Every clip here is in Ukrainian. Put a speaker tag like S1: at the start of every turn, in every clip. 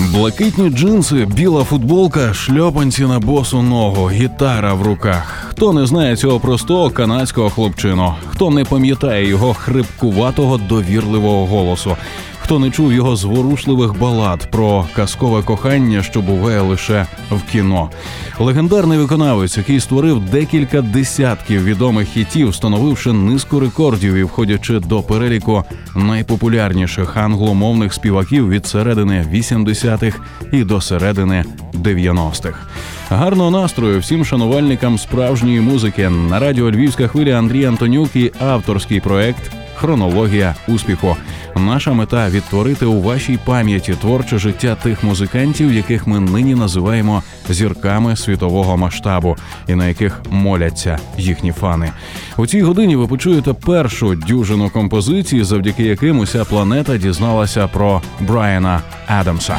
S1: Блакитні джинси, біла футболка, шльопанці на босу ногу, гітара в руках. Хто не знає цього простого канадського хлопчину, хто не пам'ятає його хрипкуватого довірливого голосу, хто не чув його зворушливих балад про казкове кохання, що буває лише в кіно. Легендарний виконавець, який створив декілька десятків відомих хітів, встановивши низку рекордів і входячи до переліку найпопулярніших англомовних співаків від середини 80-х і до середини 90-х. Гарного настрою всім шанувальникам справжньої музики на радіо Львівська хвиля Андрій Антонюк і авторський проект Хронологія успіху. Наша мета відтворити у вашій пам'яті творче життя тих музикантів, яких ми нині називаємо зірками світового масштабу, і на яких моляться їхні фани. У цій годині ви почуєте першу дюжину композицій, завдяки яким уся планета дізналася про Брайана Адамса.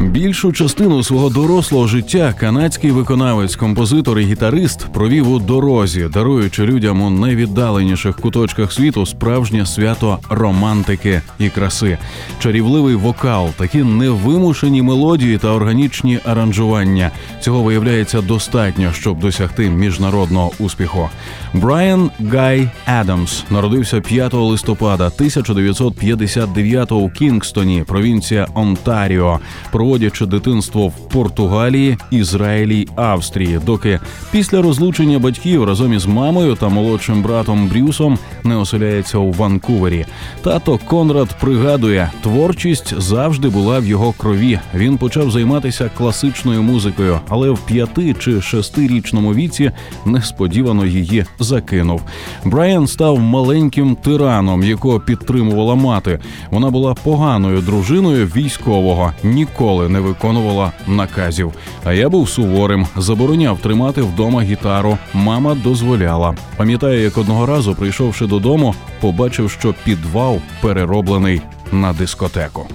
S1: Більшу частину свого дорослого життя канадський виконавець, композитор і гітарист провів у дорозі, даруючи людям у найвіддаленіших куточках світу справжнє свято романтики і краси, чарівливий вокал, такі невимушені мелодії та органічні аранжування. Цього виявляється достатньо, щоб досягти міжнародного успіху. Брайан Гай Адамс народився 5 листопада 1959 у Кінгстоні, провінція Онтаріо проводячи дитинство в Португалії, Ізраїлі Австрії, доки після розлучення батьків разом із мамою та молодшим братом Брюсом не оселяється у Ванкувері. Тато Конрад пригадує, творчість завжди була в його крові. Він почав займатися класичною музикою, але в п'яти чи шестирічному віці несподівано її закинув. Брайан став маленьким тираном, якого підтримувала мати. Вона була поганою дружиною військового. Ніколи ніколи не виконувала наказів. А я був суворим, забороняв тримати вдома гітару. Мама дозволяла. Пам'ятаю, як одного разу, прийшовши додому, побачив, що підвал перероблений на дискотеку.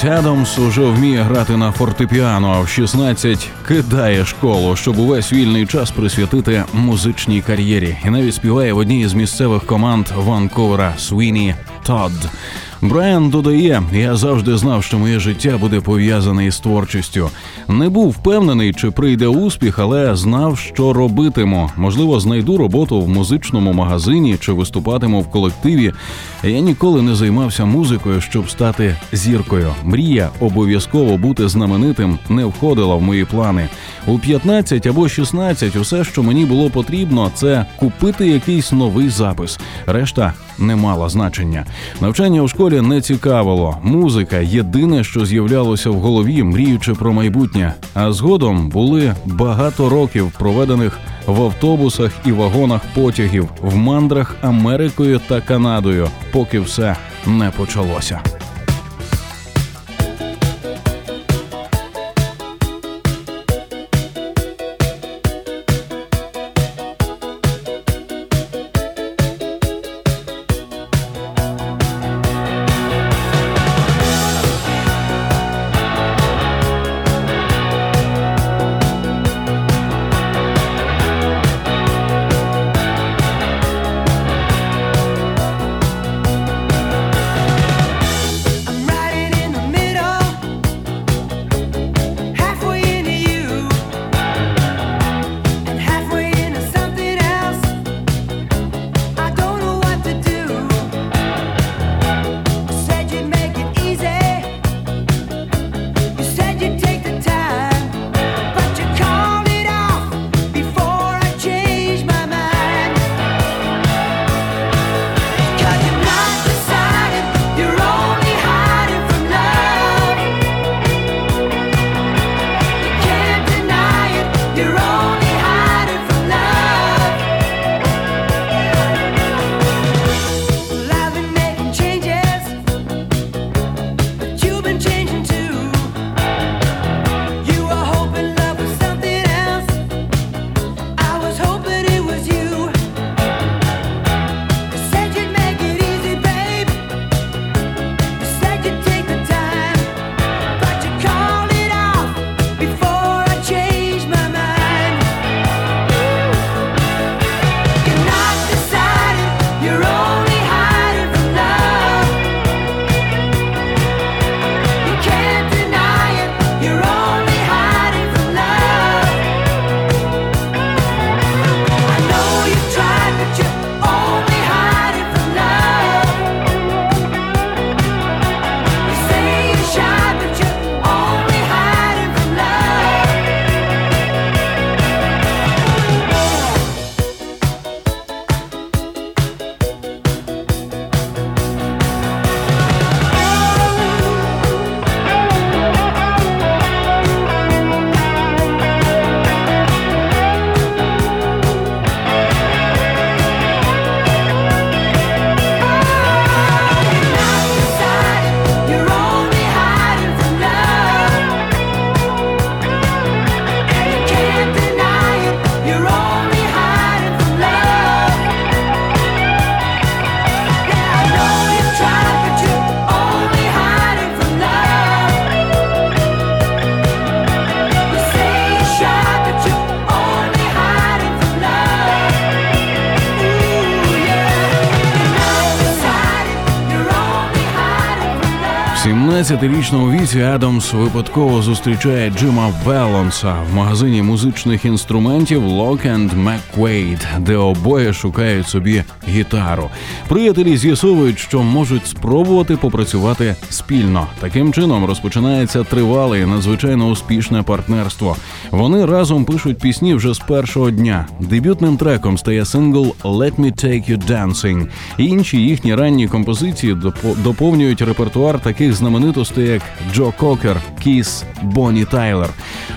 S1: 15 Адамс уже вміє грати на фортепіано, а в 16 кидає школу, щоб увесь вільний час присвятити музичній кар'єрі, і навіть співає в одній із місцевих команд Ванкувера Свіні Тодд. Брайан додає: я завжди знав, що моє життя буде пов'язане із творчістю. Не був впевнений, чи прийде успіх, але знав, що робитиму. Можливо, знайду роботу в музичному магазині чи виступатиму в колективі. Я ніколи не займався музикою, щоб стати зіркою. Мрія обов'язково бути знаменитим не входила в мої плани. У 15 або 16 усе, що мені було потрібно, це купити якийсь новий запис. Решта не мала значення. Навчання у школі не цікавило. Музика єдине, що з'являлося в голові, мріючи про майбутнє. А згодом були багато років проведених в автобусах і вагонах потягів, в мандрах Америкою та Канадою, поки все не почалося.
S2: 19-річному віці Адамс випадково зустрічає Джима Велонса в магазині музичних інструментів Lock and McQuaid, де обоє шукають собі гітару. Приятелі з'ясовують, що можуть спробувати попрацювати спільно. Таким чином розпочинається тривале і надзвичайно успішне партнерство. Вони разом пишуть пісні вже з першого дня. Дебютним треком стає сингл «Let me take you dancing». Інші їхні ранні композиції доповнюють репертуар таких знаменитостей, як Джо Кокер, Кіс, Бонні Тайлер.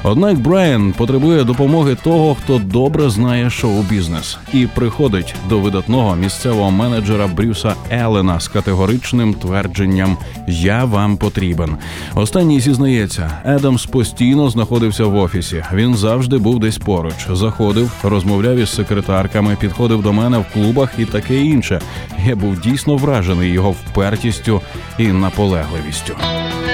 S2: Однак Брайан потребує допомоги того, хто добре знає шоу-бізнес, і приходить до видатного місцевого менеджера Брюса Елена з категоричним твердженням Я вам потрібен. Останній зізнається, Едамс постійно знаходився в офісі. Він завжди був десь поруч, заходив, розмовляв із секретарками, підходив до мене в клубах і таке інше. Я був дійсно вражений його впертістю і наполегливістю. За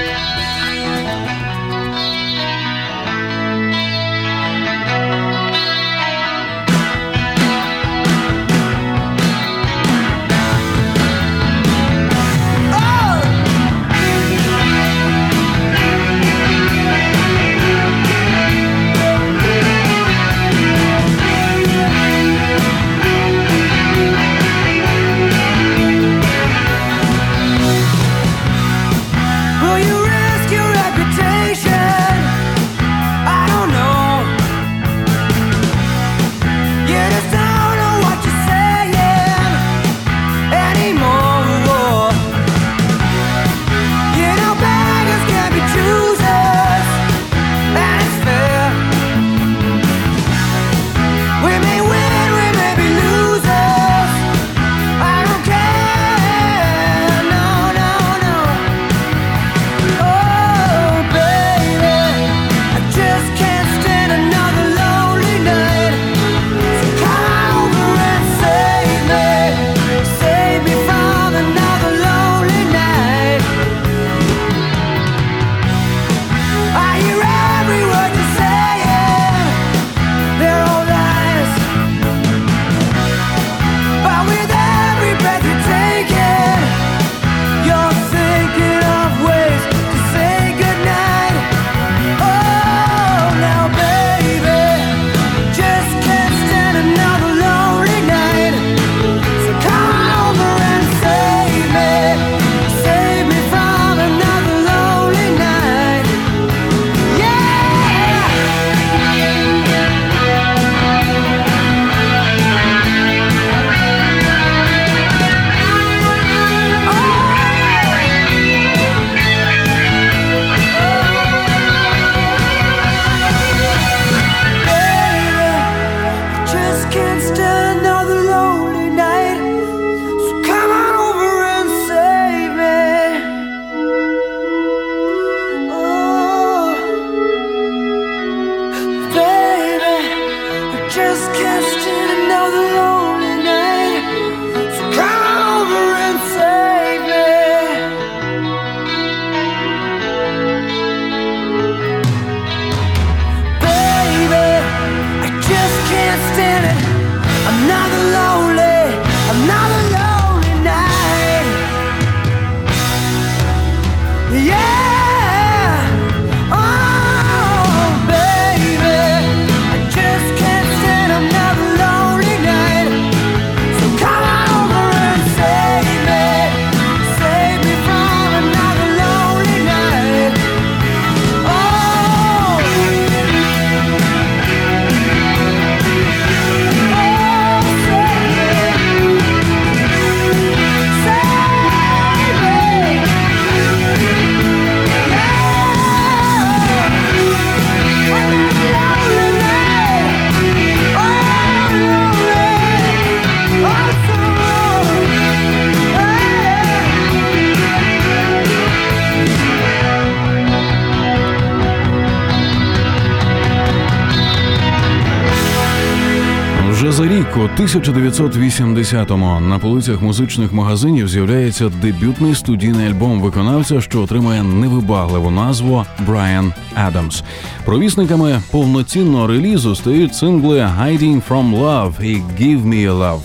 S2: 1980-му на полицях музичних магазинів з'являється дебютний студійний альбом виконавця, що отримає невибагливу назву Брайан Адамс. Провісниками повноцінного релізу стають сингли «Hiding from Love» і «Give Me a Love».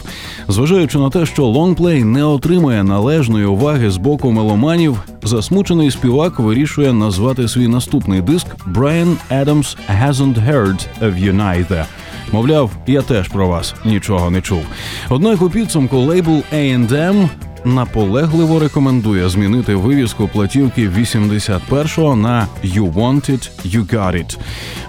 S2: Зважаючи на те, що лонгплей не отримує належної уваги з боку меломанів, засмучений співак вирішує назвати свій наступний диск Brian Adams Hasn't Heard of You. Мовляв, я теж про вас нічого не чув. Однак у підсумку лейбл A&M наполегливо рекомендує змінити вивіску платівки 81-го на «You Want It, You Got It».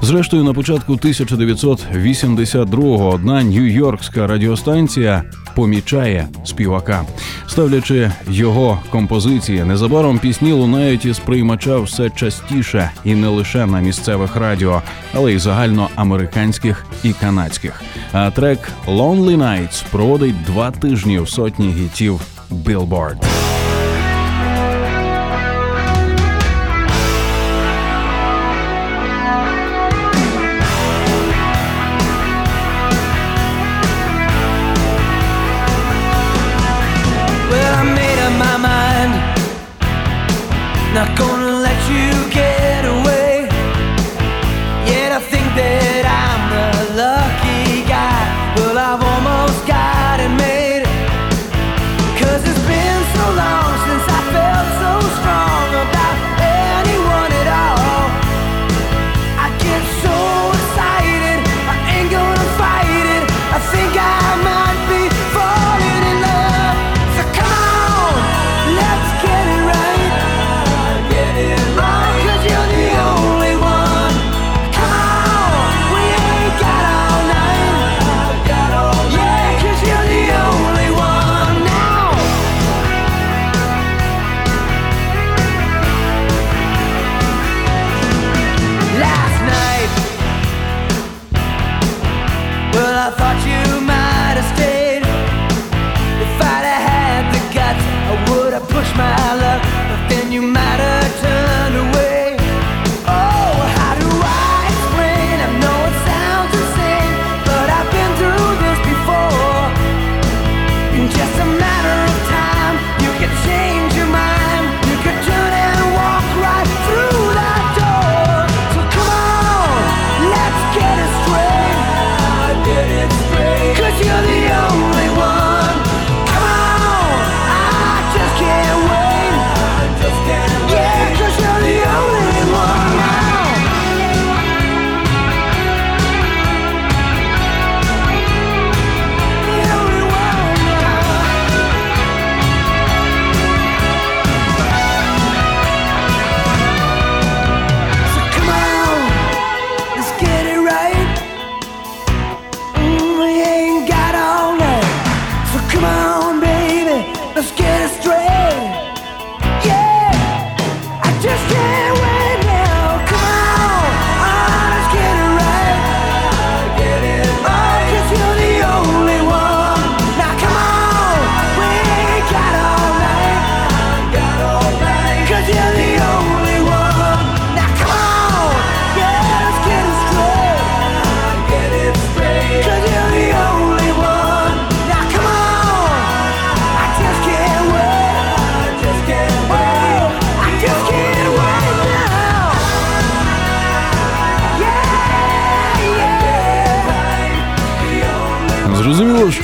S2: Зрештою, на початку 1982-го одна нью-йоркська радіостанція помічає співака, ставлячи його композиції. Незабаром пісні лунають із приймача все частіше і не лише на місцевих радіо, але й загальноамериканських і канадських. А трек «Lonely Nights» проводить два тижні в сотні гітів Billboard.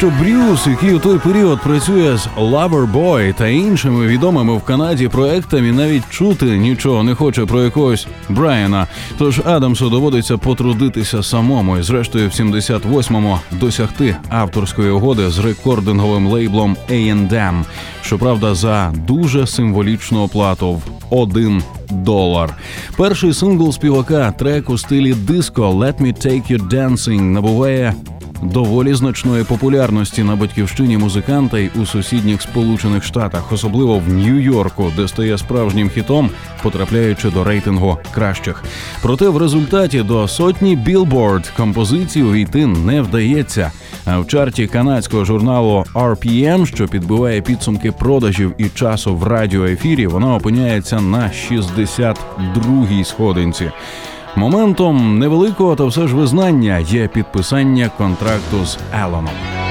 S2: Що Брюс, який у той період працює з Loverboy та іншими відомими в Канаді проектами, навіть чути нічого не хоче про якогось Брайана. Тож Адамсу доводиться потрудитися самому і, зрештою, в 78-му досягти авторської угоди з рекординговим лейблом A&M. Щоправда, за дуже символічну оплату в один долар. Перший сингл співака трек у стилі диско «Let me take you dancing» набуває доволі значної популярності на батьківщині музиканта й у сусідніх Сполучених Штатах, особливо в Нью-Йорку, де стає справжнім хітом, потрапляючи до рейтингу кращих. Проте в результаті до сотні Billboard композицій увійти не вдається. А в чарті канадського журналу RPM, що підбиває підсумки продажів і часу в радіоефірі, вона опиняється на 62-й сходинці. Моментом невеликого та все ж визнання є підписання контракту з Елоном.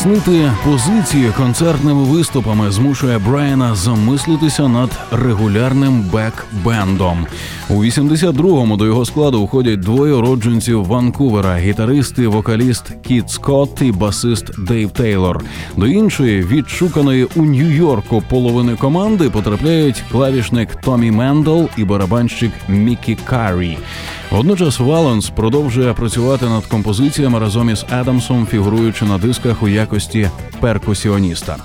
S1: Зміцнити позиції концертними виступами змушує Брайана замислитися над регулярним бек-бендом. У 82-му до його складу входять двоє уродженців Ванкувера: гітарист і вокаліст Кіт Скотт і басист Дейв Тейлор. До іншої відшуканої у Нью-Йорку половини команди потрапляють клавішник Томі Мендл і барабанщик Мікі Каррі. Водночас Валенс продовжує працювати над композиціями разом із Адамсом, фігуруючи на дисках у якості перкусіоніста.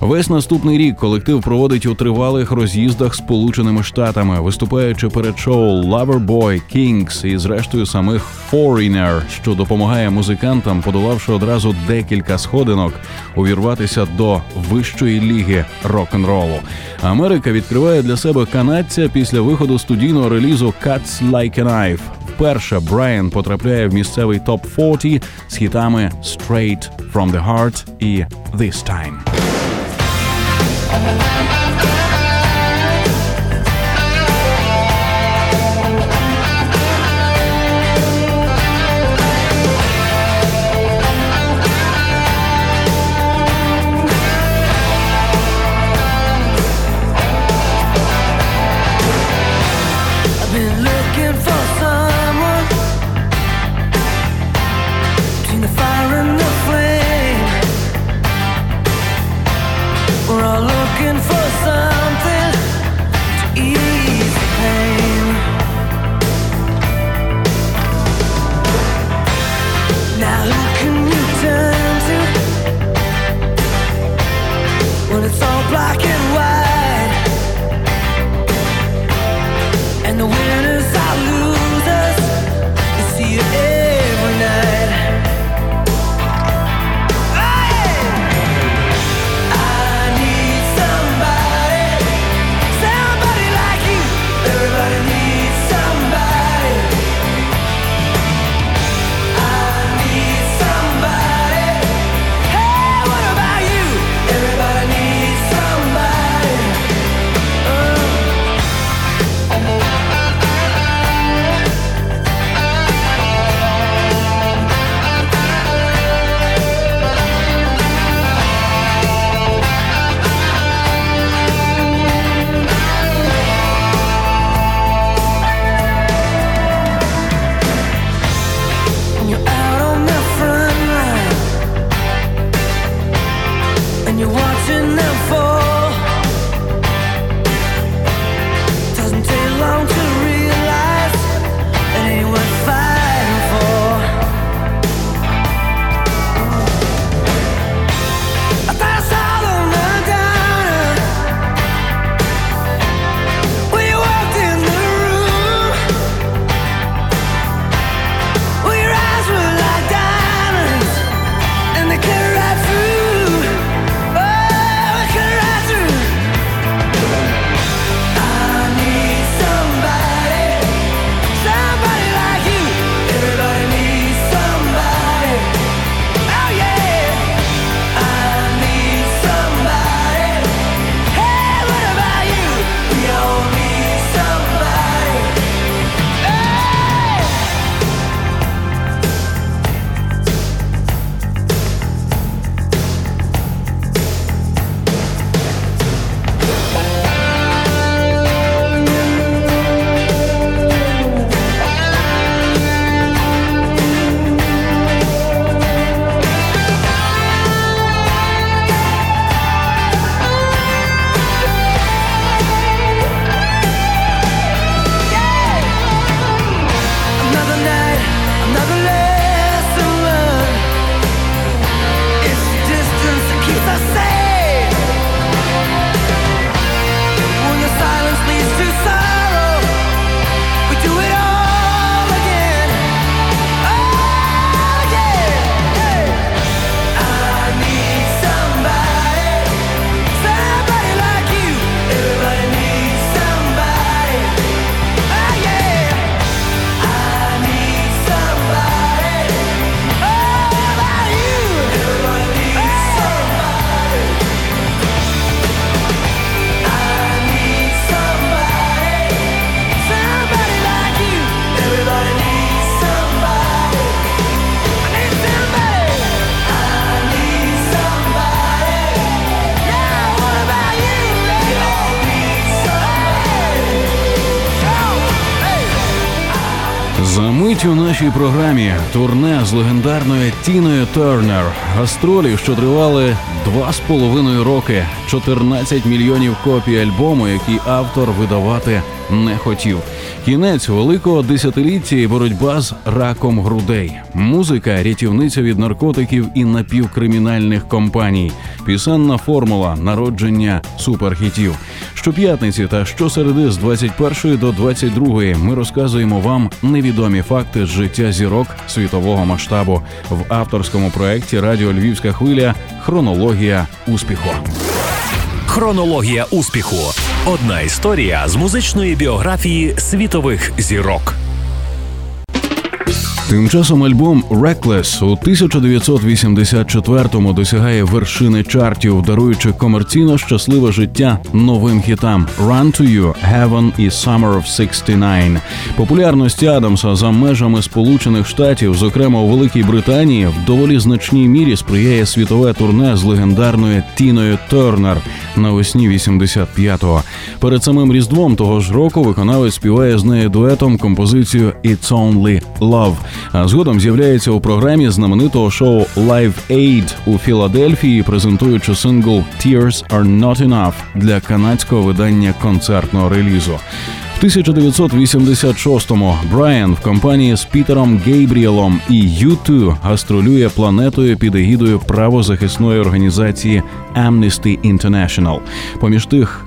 S1: Весь наступний рік колектив проводить у тривалих роз'їздах Сполученими Штатами, виступаючи перед шоу Loverboy, Kings і зрештою самих Foreigner, що допомагає музикантам, подолавши одразу декілька сходинок, увірватися до вищої ліги рок-н-ролу. Америка відкриває для себе канадця після виходу студійного релізу «Cuts Like a Knife». Вперше Брайан потрапляє в місцевий топ 40 з хітами «Straight from the Heart» і «This Time». Мить у нашій програмі турне з легендарною Тіною Тернер. Гастролі, що тривали два з половиною роки, 14 мільйонів копій альбому, який автор видавати не хотів. Кінець великого десятиліття і боротьба з раком грудей. Музика, рятівниця від наркотиків і напівкримінальних компаній, пісенна формула народження суперхітів. Щоп'ятниці та щосереди з 21 до 22 ми розказуємо вам невідомі факти з життя зірок світового масштабу в авторському проєкті Радіо Львівська хвиля Хронологія успіху.
S3: Хронологія успіху. Одна історія з музичної біографії світових зірок.
S1: Тим часом альбом «Reckless» у 1984-му досягає вершини чартів, даруючи комерційно щасливе життя новим хітам «Run to You», «Heaven» і «Summer of 69». Популярності Адамса за межами Сполучених Штатів, зокрема у Великій Британії, в доволі значній мірі сприяє світове турне з легендарною Тіною Тернер навесні 85-го. Перед самим різдвом того ж року виконавець співає з нею дуетом композицію «It's Only Love», а згодом з'являється у програмі знаменитого шоу Live Aid у Філадельфії, презентуючи сингл «Tears Are Not Enough» для канадського видання концертного релізу. В 1986-му Брайан в компанії з Пітером Гейбріелом і U2 гастролює планетою під егідою правозахисної організації Amnesty International. Поміж тих,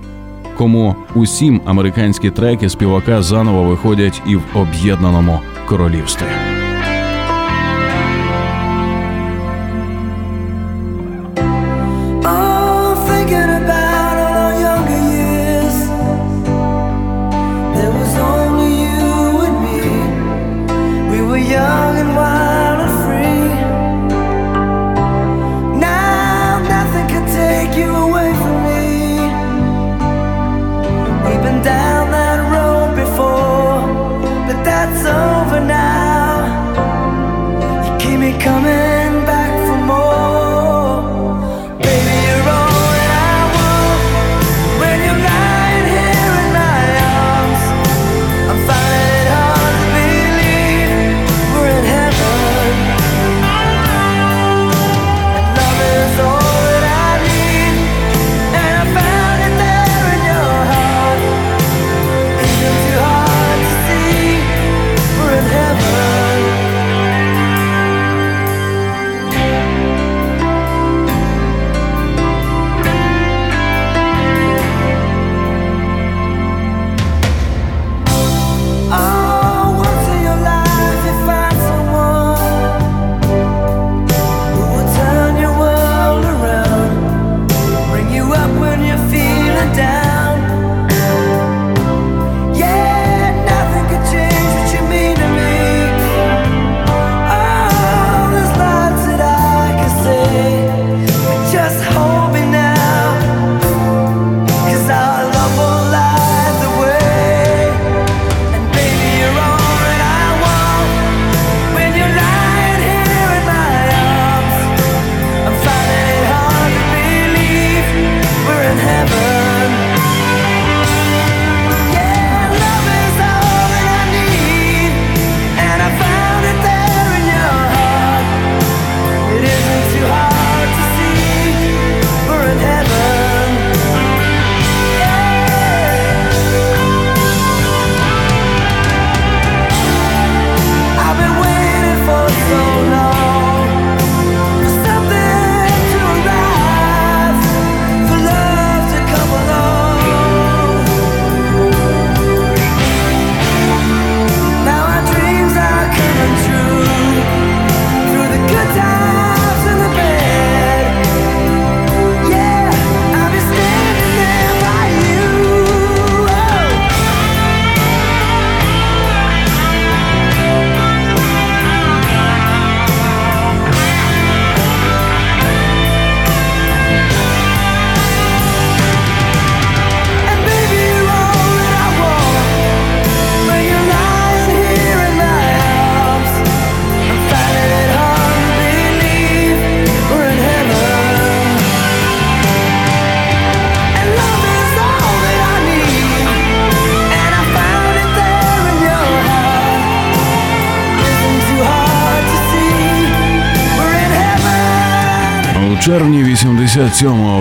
S1: кому усім американські треки співака заново виходять і в об'єднаному королівстві.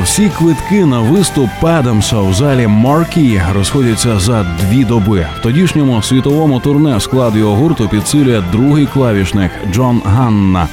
S1: Всі квитки на виступ Падамса у залі Маркі розходяться за дві доби. В тодішньому світовому турне склад його гурту підсилює другий клавішник Джон Ганна.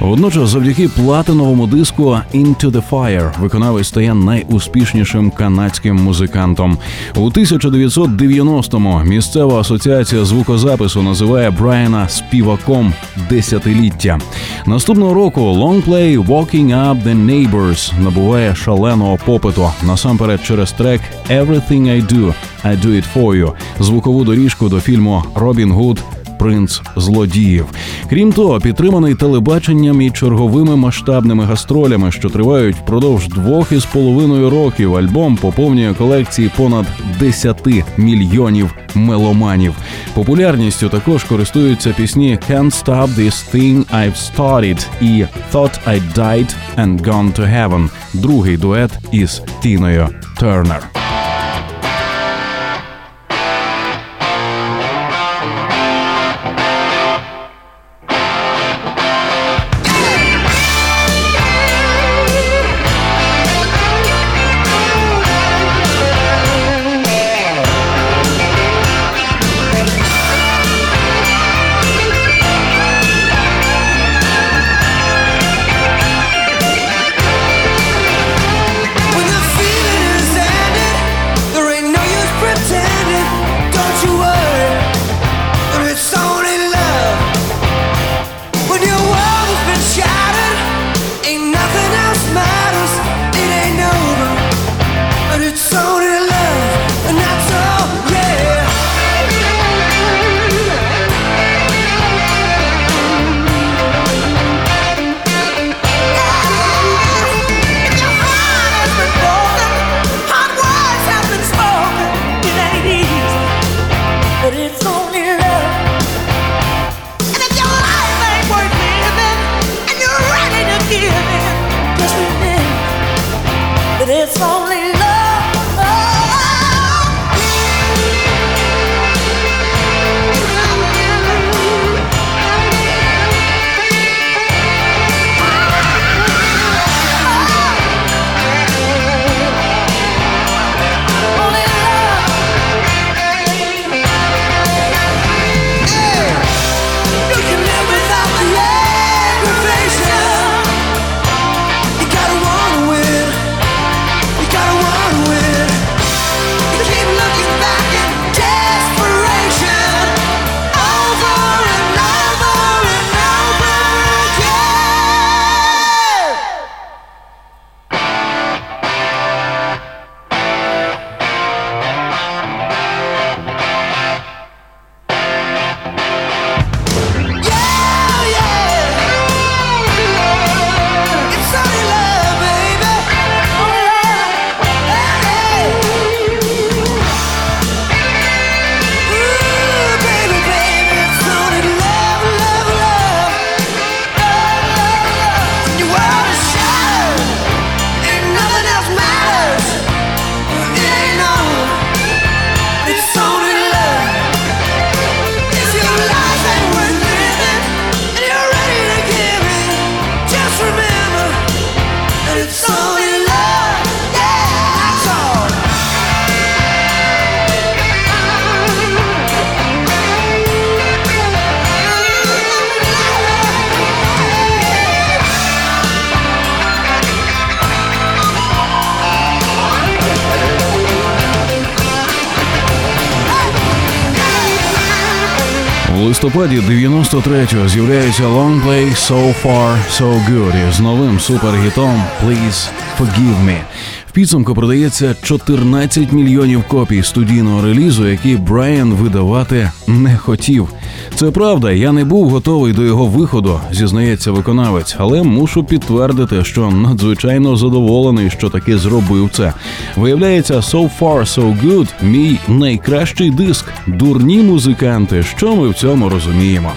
S1: Водночас, завдяки платиновому диску «Into the Fire» виконавець стає найуспішнішим канадським музикантом. У 1990-му місцева асоціація звукозапису називає Брайана співаком десятиліття. Наступного року лонгплей «Waking Up the Neighbours» набуває шаленого попиту насамперед через трек «Everything I Do, I Do It For You» звукову доріжку до фільму Робін Гуд принц злодіїв. Крім того, підтриманий телебаченням і черговими масштабними гастролями, що тривають впродовж двох із половиною років. Альбом поповнює колекції понад 10 мільйонів меломанів. Популярністю також користуються пісні «Can't Stop This Thing I've Started» і «Thought I Died and Gone to Heaven» – другий дует із Тіною Тернер. Листопаді 93-го з'являється Play So Far So Good з новим супергітом Please Forgive Me. В підсумку продається 14 мільйонів копій студійного релізу, який Брайан видавати не хотів. Це правда, я не був готовий до його виходу, зізнається виконавець, але мушу підтвердити, що надзвичайно задоволений, що таки зробив це. Виявляється, So Far So Good – мій найкращий диск. Дурні музиканти. Що ми в цьому розуміємо?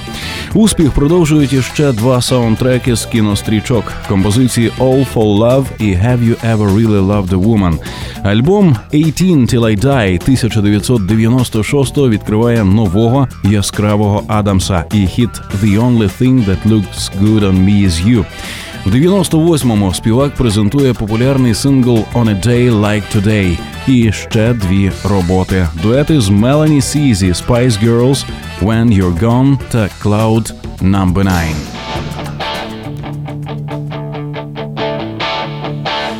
S1: Успіх продовжують іще два саундтреки з кінострічок композиції «All for Love» і «Have you ever really loved a woman». Альбом «18 till I die» 1996-го відкриває нового яскравого Адамса і хіт «The only thing that looks good on me is you».
S2: В 98-му співак презентує популярний сингл «On a day like today» і ще дві роботи. Дуети з Мелані Сі зі Spice Girls – When You're Gone, Cloud number 9.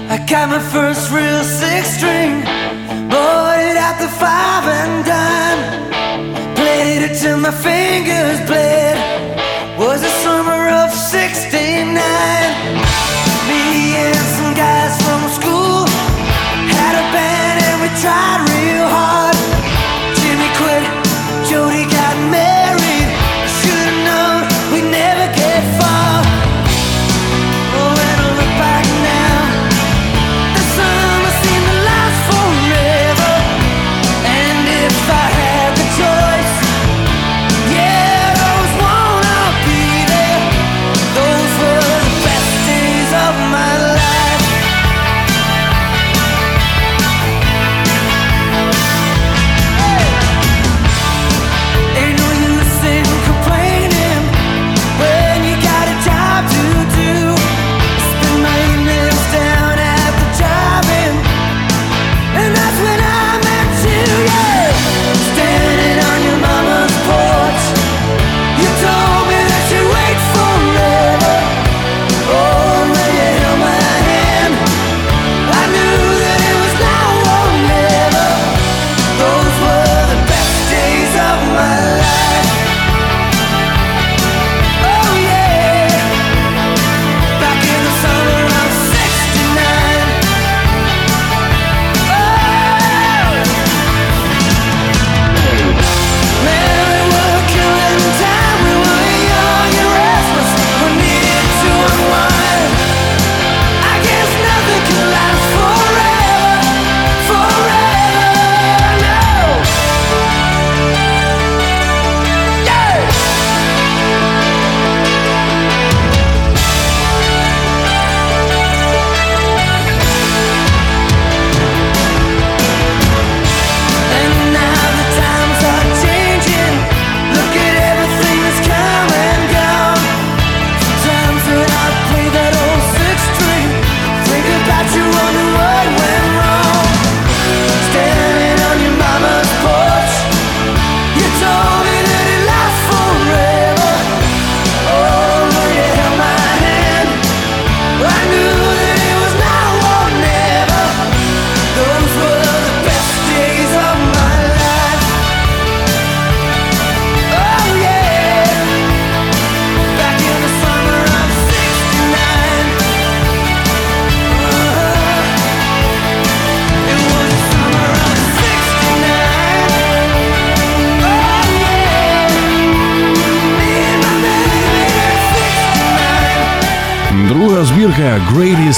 S4: I got my first real six string, bought it at the five and dime, played it to my
S2: face.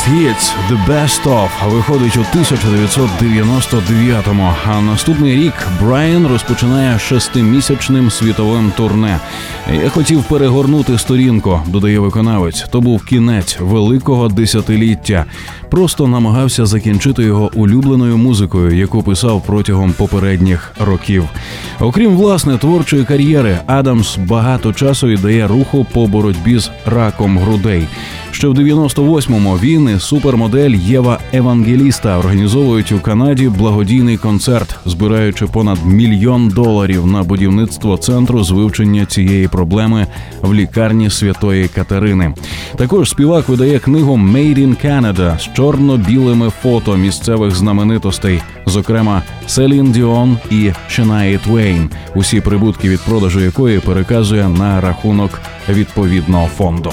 S2: hits. The Best Of виходить у 1999-му, А наступний рік Брайан розпочинає шестимісячним світовим турне. Я хотів перегорнути сторінку, додає виконавець. То був кінець великого десятиліття. Просто намагався закінчити його улюбленою музикою, яку писав протягом попередніх років. Окрім власне творчої кар'єри, Адамс багато часу і дає руху по боротьбі з раком грудей. Ще в 98-му він і супермодель модель Єва Евангеліста організовують у Канаді благодійний концерт, збираючи понад мільйон доларів на будівництво центру з вивчення цієї проблеми в лікарні Святої Катерини. Також співак видає книгу «Made in Canada» з чорно-білими фото місцевих знаменитостей, зокрема Селін Діон і Шенає Твейн. Усі прибутки від продажу якої переказує на рахунок відповідного фонду.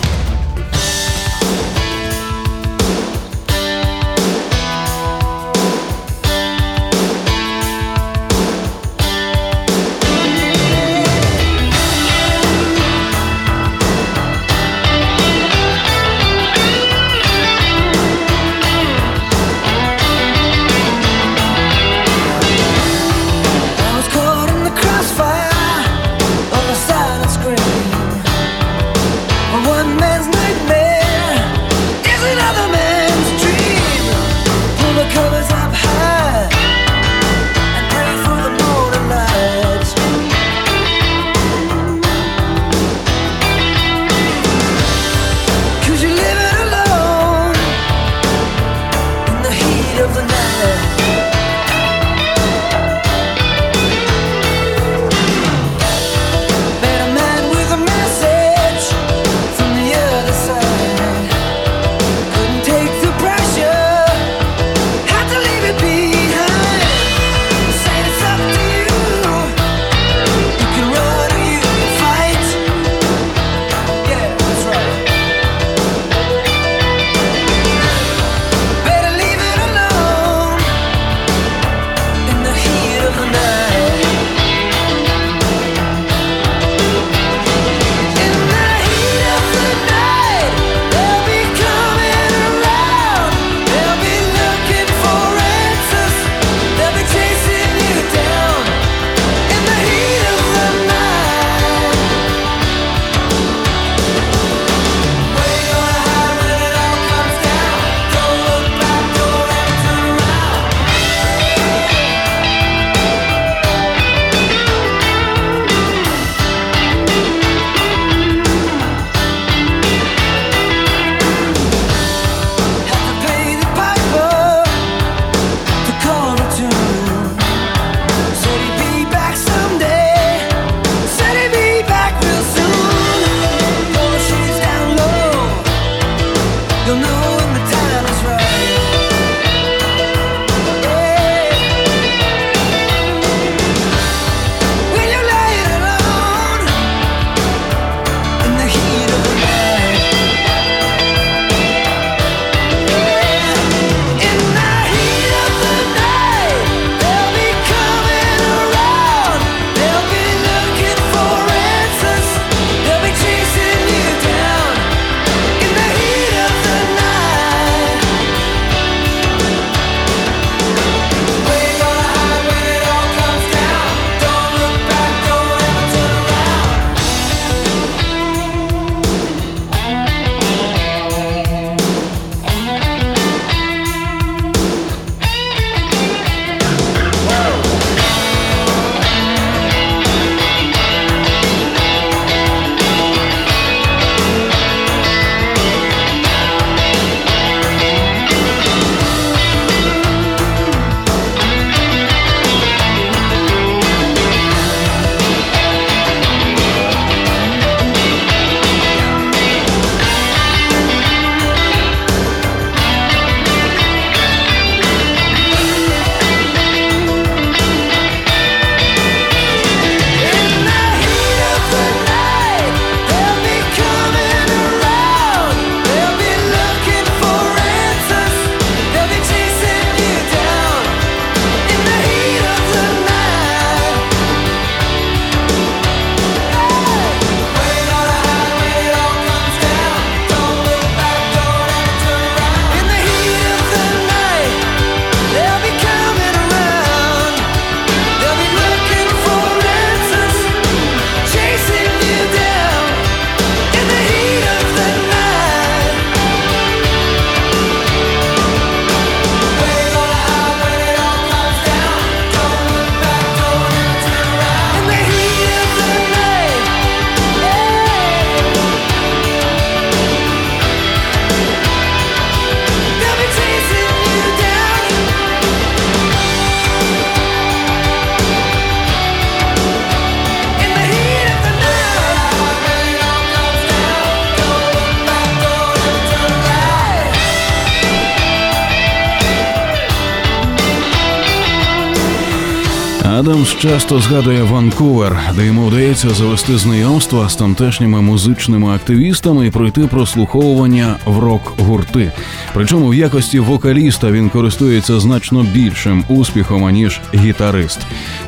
S2: часто згадує Ванкувер, де йому вдається завести знайомства з тамтешніми музичними активістами і пройти прослуховування в рок-гурти. Причому в якості вокаліста він користується значно більшим успіхом аніж гітарист.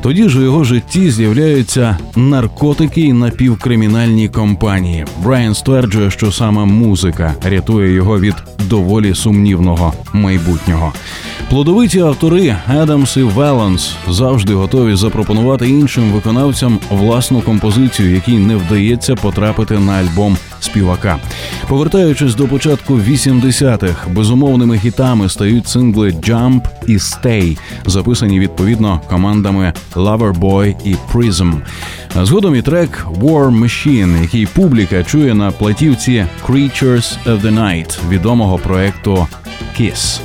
S2: Тоді ж у його житті з'являються наркотики і напівкримінальні компанії. Брайан стверджує, що саме музика рятує його від доволі сумнівного майбутнього. Плодовиті автори Адамс і Веланс завжди готові запропонувати запропонувати іншим виконавцям власну композицію, якій не вдається потрапити на альбом співака. Повертаючись до початку 80-х, безумовними хітами стають сингли «Jump» і «Stay», записані відповідно командами «Loverboy» і «Prism». Згодом і трек «War Machine», який публіка чує на платівці «Creatures of the Night» відомого проекту «Kiss».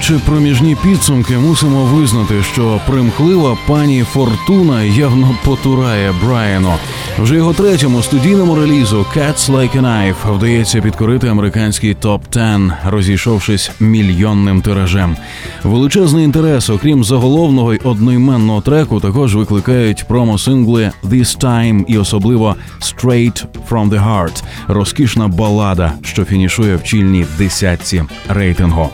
S2: Підбиваючи проміжні підсумки, мусимо визнати, що примхлива пані Фортуна явно потурає Брайану.
S1: Вже його третьому студійному релізу «Cats Like a Knife» вдається підкорити американський топ-10, розійшовшись мільйонним тиражем. Величезний інтерес, окрім заголовного й одноіменного треку, також викликають промо-сингли «This Time» і особливо «Straight from the Heart» – розкішна балада, що фінішує в чільній десятці рейтингу.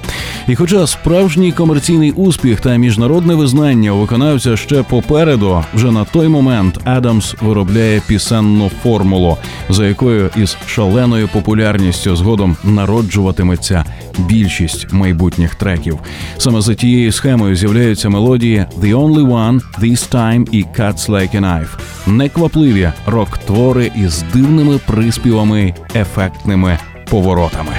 S1: І, хоча справжній комерційний успіх та міжнародне визнання у виконавця ще попереду, вже на той момент Адамс виробляє пісенну формулу, за якою із шаленою популярністю згодом народжуватиметься більшість майбутніх треків. Саме за тією схемою з'являються мелодії «The Only One», «This Time» і «Cuts Like a Knife». Неквапливі рок-твори із дивними приспівами, ефектними поворотами.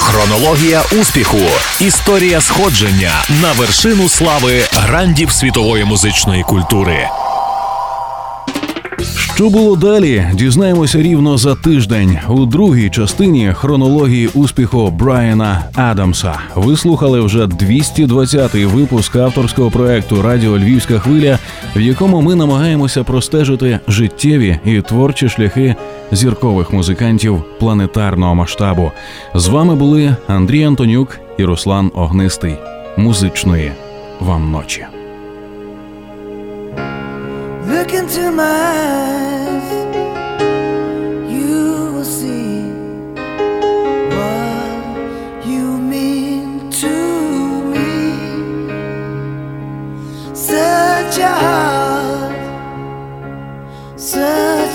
S3: Хронологія успіху. Історія сходження на вершину слави грандів світової музичної культури.
S1: Що було далі? Дізнаємося рівно за тиждень у другій частині хронології успіху Брайана Адамса. Ви слухали вже 220-й випуск авторського проекту Радіо Львівська хвиля, в якому ми намагаємося простежити життєві і творчі шляхи зіркових музикантів планетарного масштабу. З вами були Андрій Антонюк і Руслан Огнистий. Музичної вам ночі.
S2: Look into my eyes, you will see what you mean to me. Such a heart, such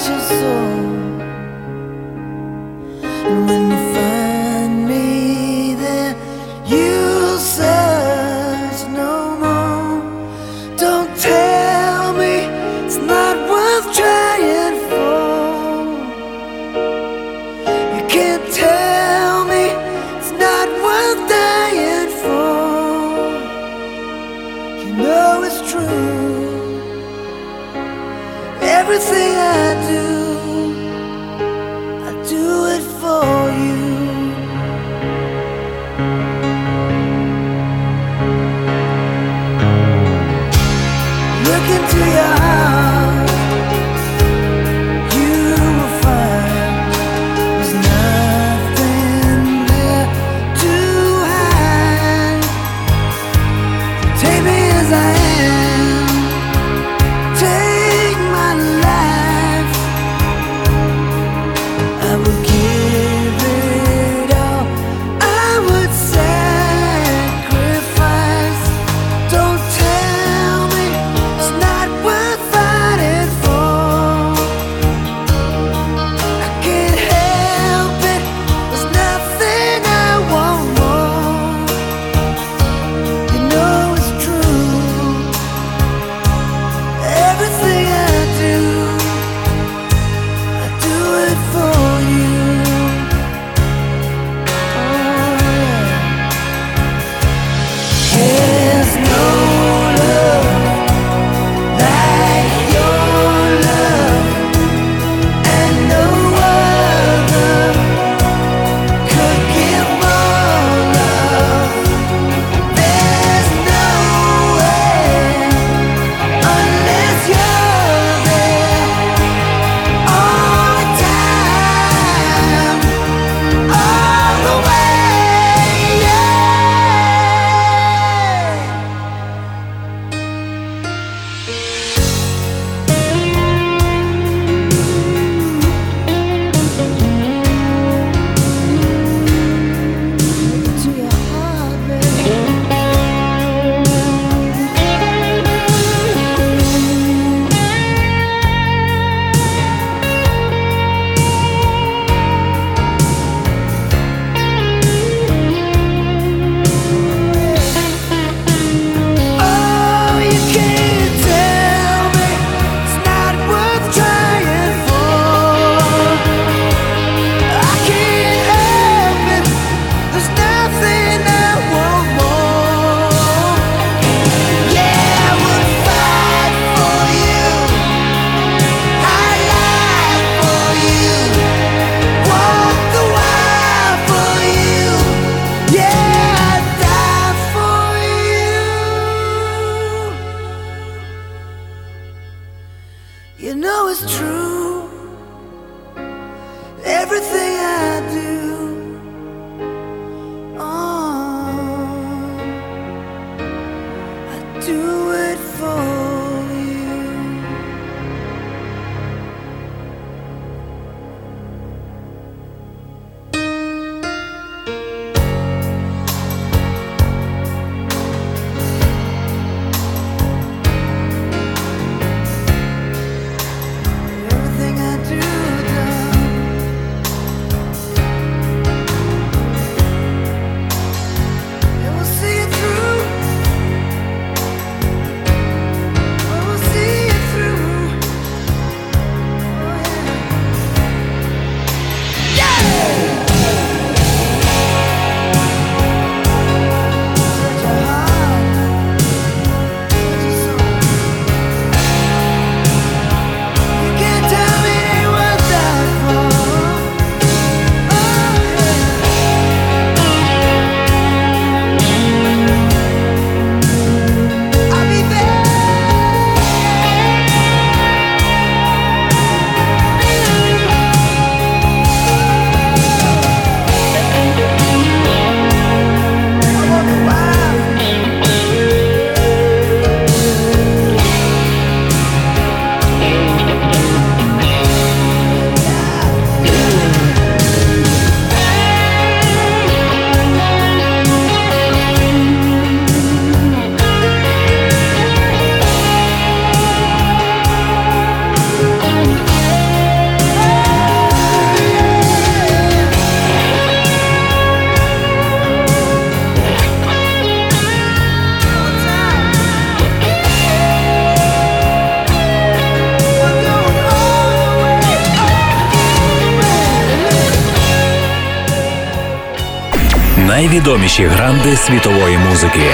S3: Найвідоміші гранди світової музики.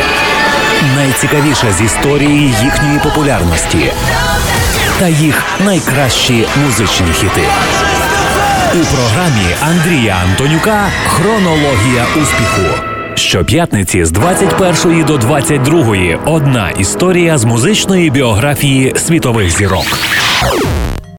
S3: Найцікавіше з історії їхньої популярності та їх найкращі музичні хіти. У програмі Андрія Антонюка Хронологія успіху. Щоп'ятниці з 21 до 22 одна історія з музичної біографії світових зірок.